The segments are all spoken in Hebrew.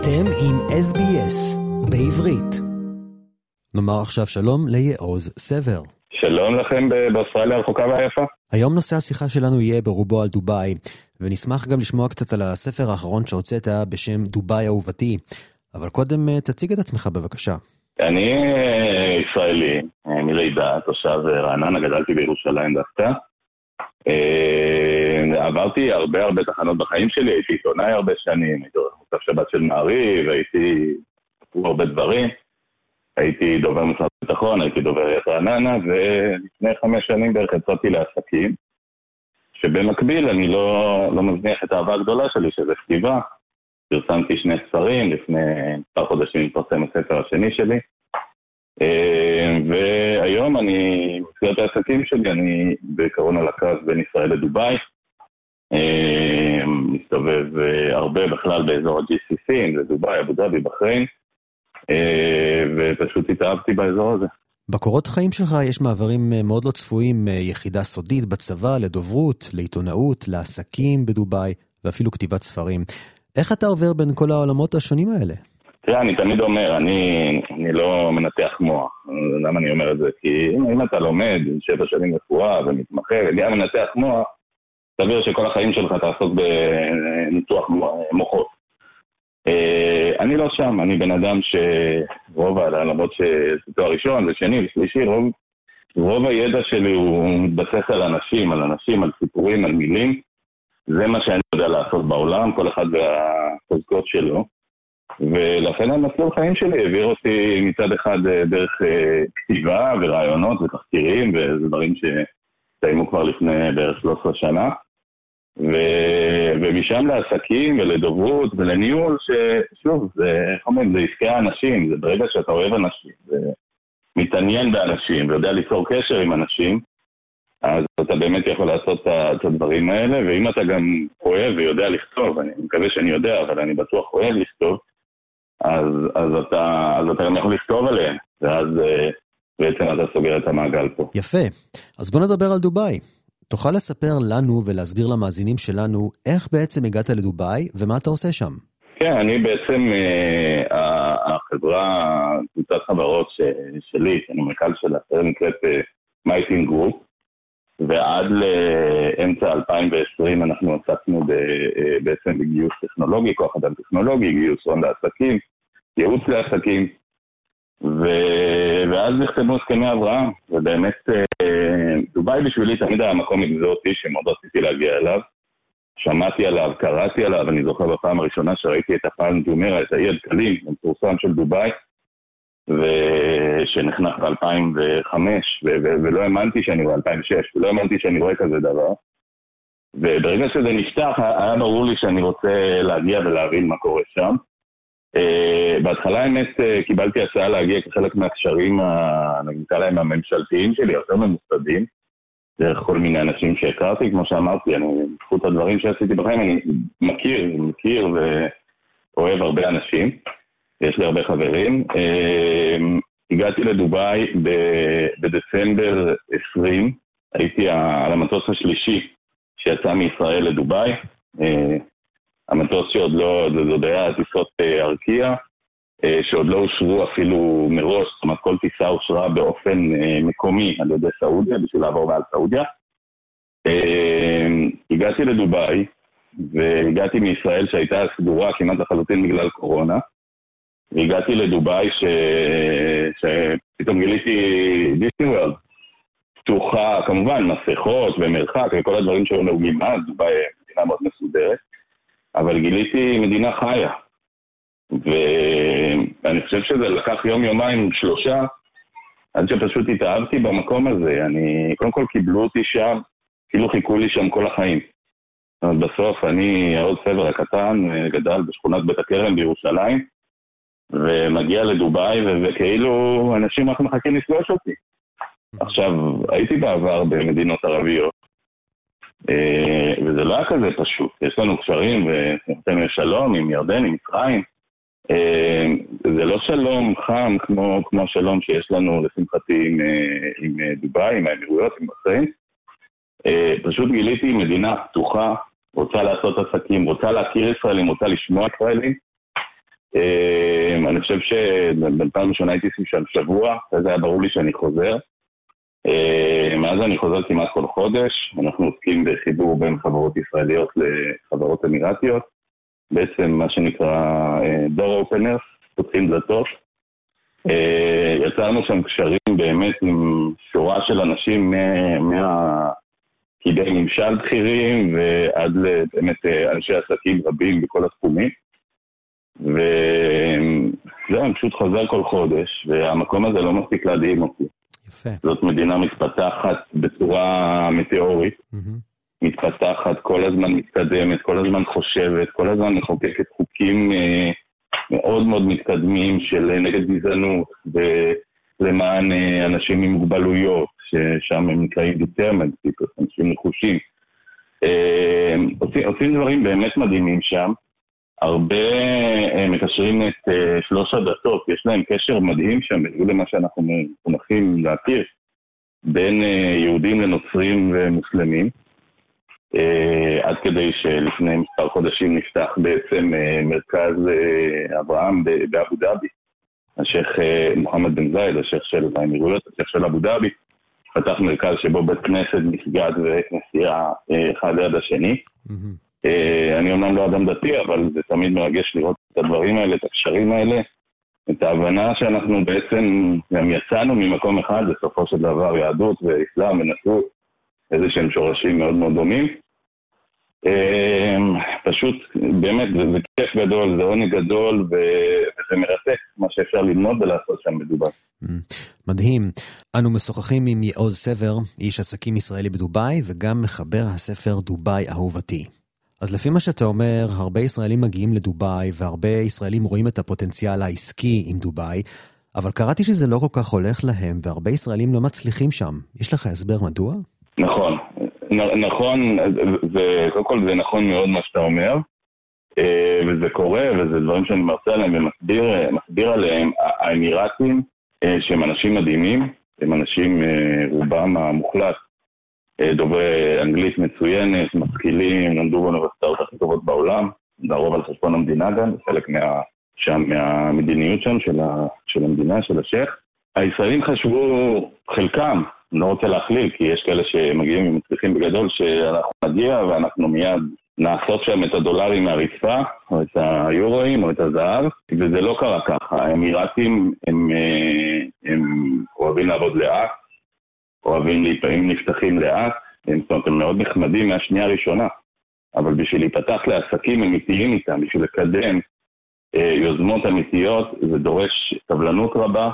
אתם עם SBS בעברית. נאמר עכשיו שלום ליעוז סבר. שלום לכם באוסטרליה הרחוקה והיפה. היום נושא השיחה שלנו יהיה ברובו על דובאי, ונשמח גם לשמוע קצת על הספר האחרון שהוצאת בשם דובאי אהובתי. אבל קודם אה, תציג את עצמך בבקשה. אני אה, ישראלי, אה, מלידה, תושב רעננה, גדלתי בירושלים דווקא. עברתי הרבה הרבה תחנות בחיים שלי, הייתי עיתונאי הרבה שנים, הייתי עורך מוצב שבת של מעריב, הייתי... הרבה דברים. הייתי דובר משרד הביטחון, הייתי דובר עיריית רעננה, ולפני חמש שנים בערך יצאתי לעסקים, שבמקביל אני לא, לא מזניח את האהבה הגדולה שלי, שזה כתיבה. פרסמתי שני ספרים, לפני כמה חודשים התפרסם הספר השני שלי. אה, והיום אני, בתחילת העסקים שלי, אני בעיקרון על הקו בין ישראל לדובאי. אה, מסתובב אה, הרבה בכלל באזור ה-GCC, אם זה דובאי, אבו דאבי, בחריין. אה, ופשוט התאהבתי באזור הזה. בקורות חיים שלך יש מעברים אה, מאוד לא צפויים מיחידה סודית בצבא לדוברות, לעיתונאות, לעסקים בדובאי ואפילו כתיבת ספרים. איך אתה עובר בין כל העולמות השונים האלה? תראה, אני תמיד אומר, אני, אני לא מנתח מוח. למה אני אומר את זה? כי אם, אם אתה לומד שבע שנים רפואה ומתמחה וגם מנתח מוח, סביר שכל החיים שלך תעסוק בניתוח מוחות. אה, אני לא שם, אני בן אדם שרוב, למרות שזה תואר ראשון ושני ושלישי, רוב, רוב הידע שלי הוא מתבסס על אנשים, על אנשים, על סיפורים, על מילים. זה מה שאני יודע לעשות בעולם, כל אחד והחוזקות שלו. ולכן המסלול חיים שלי העביר אותי מצד אחד אה, דרך אה, כתיבה ורעיונות ותחקירים, וזה דברים שהסתיימו כבר לפני בערך 13 שנה. ו... ומשם לעסקים ולדוברות ולניהול, ששוב, זה, איך אומרים, זה עסקי האנשים, זה ברגע שאתה אוהב אנשים, ומתעניין באנשים, ויודע ליצור קשר עם אנשים, אז אתה באמת יכול לעשות את הדברים האלה, ואם אתה גם אוהב ויודע לכתוב, אני מקווה שאני יודע, אבל אני בטוח אוהב לכתוב, אז, אז, אתה, אז אתה גם יכול לכתוב עליהם, ואז אה, בעצם אתה סוגר את המעגל פה. יפה. אז בוא נדבר על דובאי. תוכל לספר לנו ולהסביר למאזינים שלנו איך בעצם הגעת לדובאי ומה אתה עושה שם. כן, אני בעצם, אה, החברה, קבוצת חברות שלי, שאני מנכ"ל שלה, נקראת Meeting אה, Group, ועד לאמצע 2020 אנחנו עסקנו אה, בעצם בגיוס טכנולוגי, כוח אדם טכנולוגי, גיוס הון לעסקים, ייעוץ לעסקים, ו... ואז נחתמו הסכמי אברהם, ובאמת אה, דובאי בשבילי תמיד היה מקום אקזוטי שמאוד רציתי להגיע אליו. שמעתי עליו, קראתי עליו, אני זוכר בפעם הראשונה שראיתי את הפעם ג'ומרה, את האי הדקלים המפורסם של דובאי, ושנחנך ב-2005, ו- ו- ולא האמנתי שאני רואה, 2006, ולא האמנתי שאני רואה כזה דבר. וברגע שזה נפתח, היה ברור לי שאני רוצה להגיע ולהבין מה קורה שם. Uh, בהתחלה האמת uh, קיבלתי הצעה להגיע כחלק מהקשרים, נקרא להם הממשלתיים שלי, יותר ממוסדים, דרך כל מיני אנשים שהכרתי, כמו שאמרתי, אני, בזכות הדברים שעשיתי בחיים, אני מכיר, מכיר ואוהב הרבה אנשים, יש לי הרבה חברים. Uh, הגעתי לדובאי בדצמבר 20, הייתי על המטוס השלישי שיצא מישראל לדובאי. המטוס שעוד לא, זה עוד היה טיסות אה, ארקיע, אה, שעוד לא אושרו אפילו מראש, זאת אומרת כל טיסה אושרה באופן אה, מקומי על ידי סעודיה, בשביל לעבור מעל סעודיה. הגעתי לדובאי, והגעתי מישראל שהייתה סגורה כמעט לחלוטין בגלל קורונה. והגעתי לדובאי ש... שפתאום גיליתי דיסני וורלד. פתוחה, כמובן, מסכות ומרחק וכל הדברים שהיו נהוגים אז, דובאי מדינה מאוד מסודרת. אבל גיליתי מדינה חיה. ואני חושב שזה לקח יום-יומיים, שלושה, עד שפשוט התאהבתי במקום הזה. אני, קודם כל קיבלו אותי שם, כאילו חיכו לי שם כל החיים. בסוף אני, העוד סבר הקטן, גדל בשכונת בית הכרם בירושלים, ומגיע לדובאי, וכאילו אנשים רק מחכים לפגוש אותי. עכשיו, הייתי בעבר במדינות ערביות, וזה לא היה כזה פשוט. יש לנו קשרים ונותן שלום עם ירדן, עם מצרים. אה, זה לא שלום חם כמו, כמו השלום שיש לנו, לשמחתי, עם, אה, עם דובאי, עם האמירויות, עם בחריין. פשוט גיליתי מדינה פתוחה, רוצה לעשות עסקים, רוצה להכיר ישראלים, רוצה לשמוע ישראלים. אני חושב שבפעם ראשונה הייתי שם שבוע, וזה היה ברור לי שאני חוזר. מאז אני חוזר כמעט כל חודש, אנחנו עוסקים בחיבור בין חברות ישראליות לחברות אמירתיות. בעצם מה שנקרא דור אופנרס, פותחים דלתות. יצרנו שם קשרים באמת עם שורה של אנשים מהפקידי ממשל בכירים ועד באמת אנשי עסקים רבים בכל התחומים. וזהו, אני פשוט חוזר כל חודש, והמקום הזה לא מספיק להדהים אותי. יפה. זאת מדינה מתפתחת בצורה מטאורית, מהמם. מתפתחת, כל הזמן מתקדמת, כל הזמן חושבת, כל הזמן מחוקקת חוקים אה, מאוד מאוד מתקדמים של נגד גזענות ולמען אה, אנשים עם מוגבלויות, ששם הם נקראים people, אנשים נחושים. אה, עושים, עושים דברים באמת מדהימים שם. הרבה אה, מקשרים את אה, שלוש הדתות, יש להם קשר מדהים שם, בניגוד למה שאנחנו מחונכים להכיר, בין אה, יהודים לנוצרים ומוסלמים. עד כדי שלפני מספר חודשים נפתח בעצם מרכז אברהם באבו דאבי. השייח' מוחמד בן זייד, השייח' של האמירויות, השייח' של אבו דאבי, פתח מרכז שבו בית כנסת, מסגד וכנסייה אחד ליד השני. מהמם. אה, אני אומנם לא אדם דתי, אבל זה תמיד מרגש לראות את הדברים האלה, את הקשרים האלה, את ההבנה שאנחנו בעצם גם יצאנו ממקום אחד, בסופו של דבר יהדות ואסלאם ונצרות, איזה שהם שורשים מאוד מאוד דומים. אה, פשוט, באמת, זה, זה כיף גדול, זה עונג גדול, וזה מרתק מה שאפשר ללמוד ולעשות שם בדובאי. מהמם. מדהים. אנו משוחחים עם יעוז סבר, איש עסקים ישראלי בדובאי, וגם מחבר הספר דובאי אהובתי. אז לפי מה שאתה אומר, הרבה ישראלים מגיעים לדובאי, והרבה ישראלים רואים את הפוטנציאל העסקי עם דובאי, אבל קראתי שזה לא כל כך הולך להם, והרבה ישראלים לא מצליחים שם. יש לך הסבר מדוע? נכון, נ- נכון, זה, קודם כל זה נכון מאוד מה שאתה אומר, אה, וזה קורה, וזה דברים שאני מרצה עליהם ומסביר אה, עליהם. ה- האמירתים, אה, שהם אנשים מדהימים, הם אנשים, רובם המוחלט, דוברי אנגלית מצוינת, משכילים, למדו באוניברסיטאות הכי טובות בעולם, לרוב על חשבון המדינה גם, חלק מה, שם, מהמדיניות שם של, ה, של המדינה, של השייח'. הישראלים חשבו, חלקם, אני לא רוצה להכליל, כי יש כאלה שמגיעים ומצליחים בגדול, שאנחנו נגיע ואנחנו מיד נאסוף שם את הדולרים מהרצפה, או את היורואים, או את הזהב, וזה לא קרה ככה. האמירתים הם, אה, הם אוהבים לעבוד לאט, אוהבים להיפעים נפתחים לאט, הם, זאת אומרת, הם מאוד נחמדים מהשנייה הראשונה, אבל בשביל להיפתח לעסקים אמיתיים איתם, בשביל לקדם אה, יוזמות אמיתיות, זה דורש סבלנות רבה,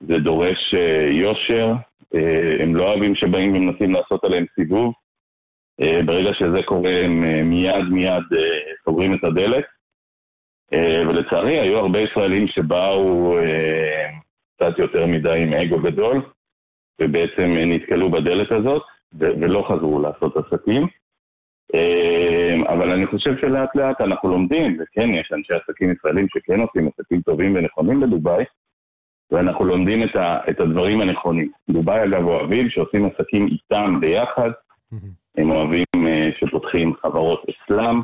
זה דורש אה, יושר, אה, הם לא אוהבים שבאים ומנסים לעשות עליהם סיבוב. אה, ברגע שזה קורה הם אה, מיד מיד אה, סוגרים את הדלת. אה, ולצערי היו הרבה ישראלים שבאו אה, קצת יותר מדי עם אגו גדול, ובעצם אה, נתקלו בדלת הזאת, ולא חזרו לעשות עסקים. אה, אבל אני חושב שלאט לאט אנחנו לומדים, וכן, יש אנשי עסקים ישראלים שכן עושים עסקים טובים ונכונים בדובאי, ואנחנו לומדים את, ה, את הדברים הנכונים. דובאי אגב אוהבים שעושים עסקים איתם ביחד, מהמם. הם אוהבים אה, שפותחים חברות אסלאם,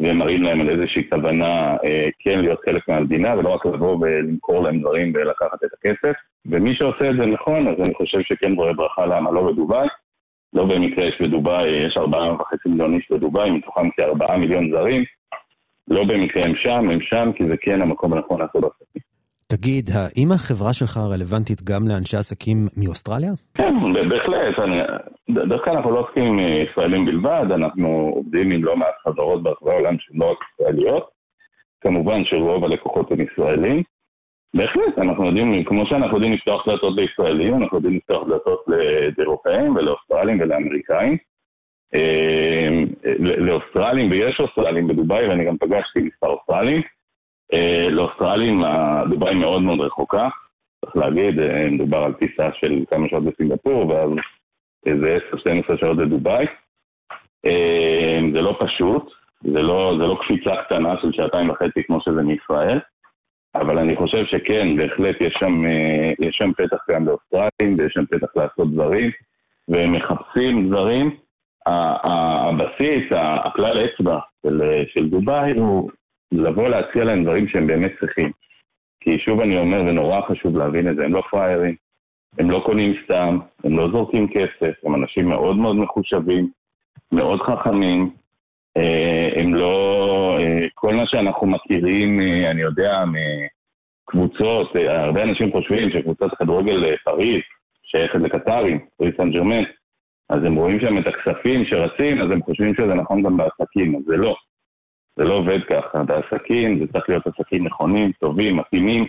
והם מראים להם על איזושהי כוונה אה, כן להיות חלק מהמדינה, ולא רק לבוא ולמכור להם דברים ולקחת את הכסף. ומי שעושה את זה נכון, אז אני חושב שכן רואה ברכה למה לא בדובאי. לא במקרה יש בדובאי, יש ארבעה וחצי מיליון איש בדובאי, מתוכם כארבעה מיליון זרים. לא במקרה הם שם, הם שם כי זה כן המקום הנכון לעשות עסקים. תגיד, האם החברה שלך רלוונטית גם לאנשי עסקים מאוסטרליה? כן, בהחלט. אני- דווקא אנחנו לא עוסקים ישראלים בלבד, אנחנו עובדים עם לא מעט חברות ברחבי העולם שהן לא רק ישראליות. כמובן שרוב הלקוחות הם ישראלים. בהחלט, אנחנו יודעים, כמו שאנחנו יודעים לפתוח דלתות לישראלים, אנחנו יודעים לפתוח דלתות לאירופאים ולאוסטרלים ולאמריקאים. אה, לאוסטרלים, ויש אוסטרלים בדובאי, ואני גם פגשתי מספר אוסטרלים. אה, לאוסטרלים, דובאי מאוד מאוד רחוקה, צריך להגיד, אה, מדובר על טיסה של כמה שעות בסינגפור, ואז איזה 10-12 שעות לדובאי. אה, זה לא פשוט, זה לא, זה לא קפיצה קטנה של שעתיים וחצי כמו שזה מישראל, אבל אני חושב שכן, בהחלט יש שם, יש שם פתח גם לאוסטרלים, ויש שם פתח לעשות דברים, והם מחפשים דברים. הבסיס, הכלל אצבע של, של דובאי הוא לבוא להציע להם דברים שהם באמת צריכים. כי שוב אני אומר, ונורא חשוב להבין את זה, הם לא פראיירים, הם לא קונים סתם, הם לא זורקים כסף, הם אנשים מאוד מאוד מחושבים, מאוד חכמים, אה, הם לא... אה, כל מה שאנחנו מכירים, אה, אני יודע, מקבוצות, הרבה אנשים חושבים שקבוצת כדורגל פריז שייכת לקטרים, פריז סן ג'רמן, אז הם רואים שם את הכספים שרצים, אז הם חושבים שזה נכון גם בעסקים, אז זה לא. זה לא עובד ככה. בעסקים זה צריך להיות עסקים נכונים, טובים, מתאימים,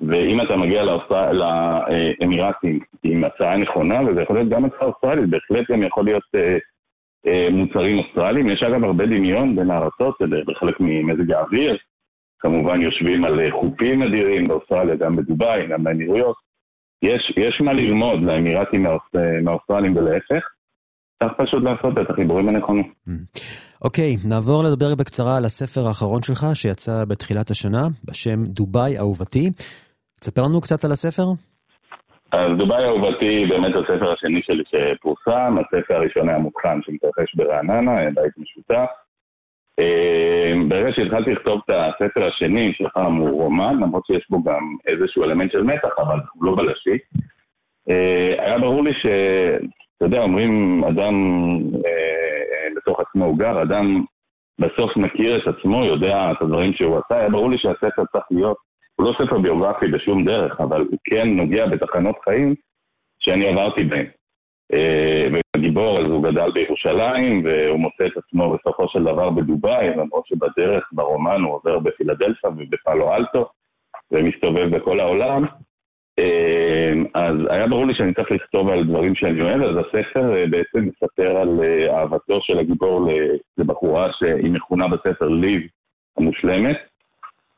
ואם אתה מגיע. לאמירטים עם הצעה נכונה, וזה יכול להיות גם הצעה אוסטרלית, בהחלט גם יכול להיות אה, אה, מוצרים אוסטרליים. יש אגב הרבה דמיון בין הארצות, בחלק ממזג האוויר. כמובן יושבים על אה, חופים אדירים באוסטרליה, גם בדובאי, גם באמירויות. יש, יש מה ללמוד לאמירטים מהאוסטרלים ולהפך. צריך פשוט לעשות את החיבורים הנכונים. אוקיי, נעבור לדבר בקצרה על הספר האחרון שלך שיצא בתחילת השנה, בשם דובאי אהובתי. תספר לנו קצת על הספר. אז דובאי אהובתי באמת הספר השני שלי שפורסם, הספר הראשון היה מוכן שמתרחש ברעננה, בית משותף. אה, ברגע שהתחלתי לכתוב את הספר השני, שלך הוא רומן, למרות שיש בו גם איזשהו אלמנט של מתח, אבל הוא לא בלשי. אה, היה ברור לי ש... אתה יודע, אומרים אדם אה, בתוך עצמו הוא גר, אדם בסוף מכיר את עצמו, יודע את הדברים שהוא עשה, היה ברור לי שהספר צריך להיות, הוא לא ספר ביוגרפי בשום דרך, אבל הוא כן נוגע בתחנות חיים שאני עברתי בהן. אה, וגיבור, אז הוא גדל בירושלים, והוא מוצא את עצמו בסופו של דבר בדובאי, למרות שבדרך, ברומן, הוא עובר בפילדלפיה ובפאלו אלטו, ומסתובב בכל העולם. אה, אז היה ברור לי שאני צריך לכתוב על דברים שאני אוהב, אז הספר אה, בעצם מספר על אהבתו של הגיבור לבחורה שהיא מכונה בספר ליב המושלמת,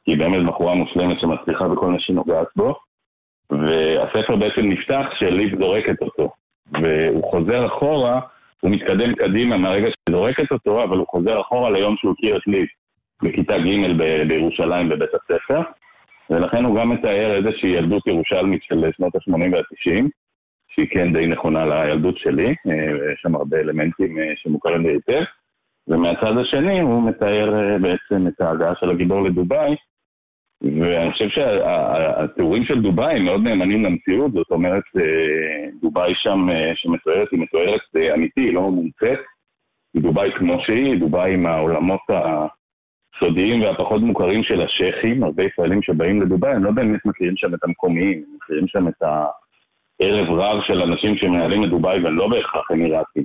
היא באמת בחורה מושלמת שמצליחה בכל מה שהיא נוגעת בו, והספר בעצם נפתח כשליב זורקת אותו. והוא חוזר אחורה, הוא מתקדם קדימה מהרגע שהיא זורקת אותו, אבל הוא חוזר אחורה ליום שהוא הכיר את ליב בכיתה ג' בירושלים בבית הספר, ולכן הוא גם מתאר איזושהי ילדות ירושלמית של שנות ה-80 וה-90, שהיא כן די נכונה לילדות שלי, אה, יש שם הרבה אלמנטים אה, שמוכרים לי היטב, ומהצד השני הוא מתאר אה, בעצם את ההגעה של הגיבור לדובאי, ואני חושב שהתיאורים של דובאי מאוד נאמנים למציאות, זאת אומרת, דובאי שם שמתוארת היא מתוארת אמיתי, היא לא מומצאת. היא דובאי כמו שהיא, דובאי עם העולמות הסודיים והפחות מוכרים של השייחים, הרבה ישראלים שבאים לדובאי, הם לא באמת מכירים שם את המקומיים, הם מכירים שם את הערב רב של אנשים שמנהלים את דובאי והם לא בהכרח אמירתים.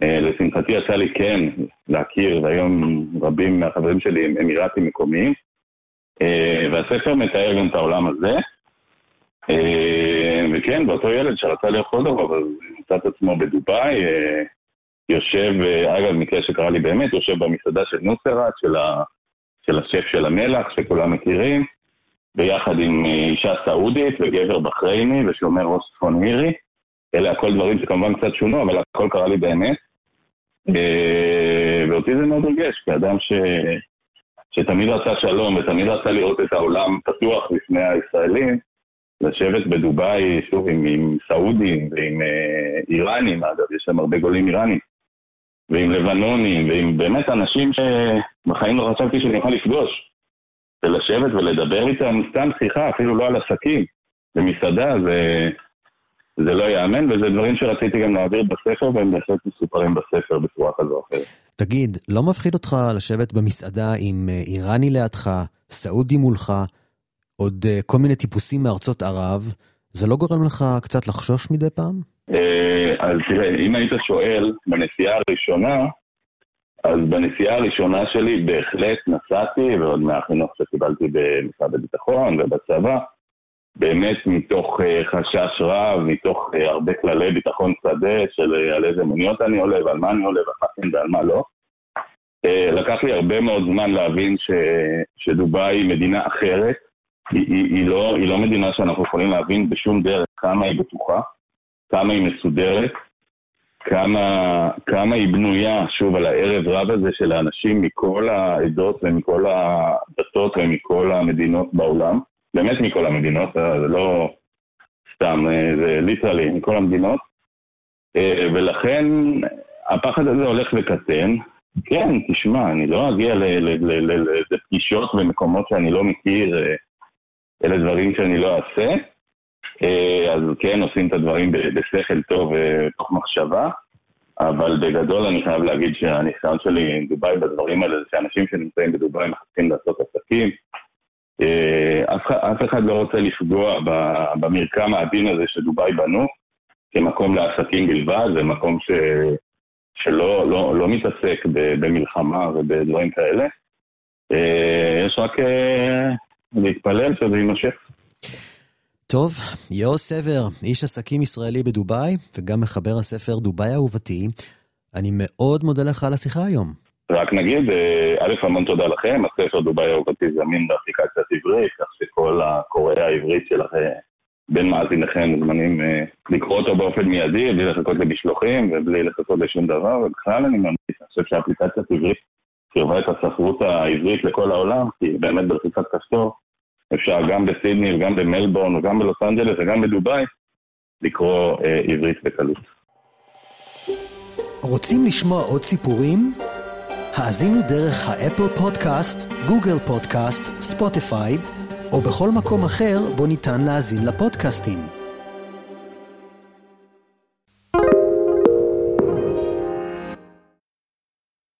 לשמחתי יצא לי כן להכיר, והיום רבים מהחברים שלי הם אמירתים מקומיים. אה, והספר מתאר גם את העולם הזה. אה, וכן, באותו ילד שרצה לאכול דבר, אבל נמצא את עצמו בדובאי, אה, יושב, אגב, מקרה שקרה לי באמת, יושב במסעדה של נוסרת, של, ה, של השף של המלח, שכולם מכירים, ביחד עם אישה סעודית וגבר בחרייני ושומר ראש צפון מירי. אלה הכל דברים שכמובן קצת שונו, אבל הכל קרה לי באמת. ואותי זה מאוד ריגש, כאדם ש... שתמיד רצה שלום ותמיד רצה לראות את העולם פתוח בפני הישראלים, לשבת בדובאי, שוב, עם, עם סעודים ועם אה, איראנים, אגב, יש שם הרבה גולים איראנים, ועם לבנונים, ועם באמת אנשים שבחיים לא חשבתי שאני יכול לפגוש. ולשבת ולדבר איתם סתם שיחה, אפילו לא על עסקים. במסעדה זה... זה לא ייאמן, וזה דברים שרציתי גם להעביר בספר, והם בהחלט מסופרים בספר בצורה כזו או אחרת. תגיד, לא מפחיד אותך לשבת במסעדה עם אה, איראני לידך, סעודי מולך, עוד אה, כל מיני טיפוסים מארצות ערב? זה לא גורם לך קצת לחשוש מדי פעם? אה, אז תראה, אם היית שואל, בנסיעה הראשונה, אז בנסיעה הראשונה שלי בהחלט נסעתי, ועוד מהחינוך שקיבלתי במשרד הביטחון ובצבא, באמת מתוך uh, חשש רב, מתוך uh, הרבה כללי ביטחון שדה של uh, על איזה מוניות אני עולה ועל מה אני עולה ועל מה כן ועל מה לא. לקח לי הרבה מאוד זמן להבין ש, שדובאי היא מדינה אחרת. היא, היא, היא, לא, היא לא מדינה שאנחנו יכולים להבין בשום דרך כמה היא בטוחה, כמה היא מסודרת, כמה, כמה היא בנויה, שוב, על הערב רב הזה של האנשים מכל העדות ומכל הדתות ומכל המדינות בעולם. באמת מכל המדינות, אה, זה לא סתם, אה, זה ליטרלי מכל המדינות, אה, ולכן הפחד הזה הולך וקטן, כן, תשמע, אני לא אגיע לפגישות במקומות שאני לא מכיר, אלה דברים שאני לא אעשה. אה, אז כן, עושים את הדברים בשכל טוב ותוך מחשבה, אבל בגדול אני חייב להגיד שהניסיון שלי עם דובאי בדברים האלה זה שאנשים שנמצאים בדובאי מחפשים לעשות עסקים. אף, אף אחד לא רוצה לפגוע במרקם העדין הזה שדובאי בנו, כמקום לעסקים בלבד, זה מקום ש... שלא לא, לא מתעסק במלחמה ובדברים כאלה. אה, יש רק אה, להתפלל שזה יימשך. טוב, יאו סבר, איש עסקים ישראלי בדובאי, וגם מחבר הספר דובאי אהובתי, אני מאוד מודה לך על השיחה היום. רק נגיד, אה, א', המון תודה לכם, הספר דובאי אהובתי זמין באפליקציית עברית, כך שכל הקוראי העברית שלכם בין מאזיניכם מוזמנים אה, לקרוא אותו באופן מיידי, בלי לחכות למשלוחים ובלי לחכות לשום דבר, ובכלל אני ממליץ, אני חושב שהאפליקציה עברית קרבה את הספרות העברית לכל העולם, כי באמת בלחיצת כפתור אפשר גם בסידני וגם במלבורן וגם בלוס אנג'לס וגם בדובאי לקרוא אה, עברית בקלות. רוצים לשמוע עוד סיפורים? האזינו דרך האפל פודקאסט, גוגל פודקאסט, ספוטיפיי, או בכל מקום אחר בו ניתן להאזין לפודקאסטים.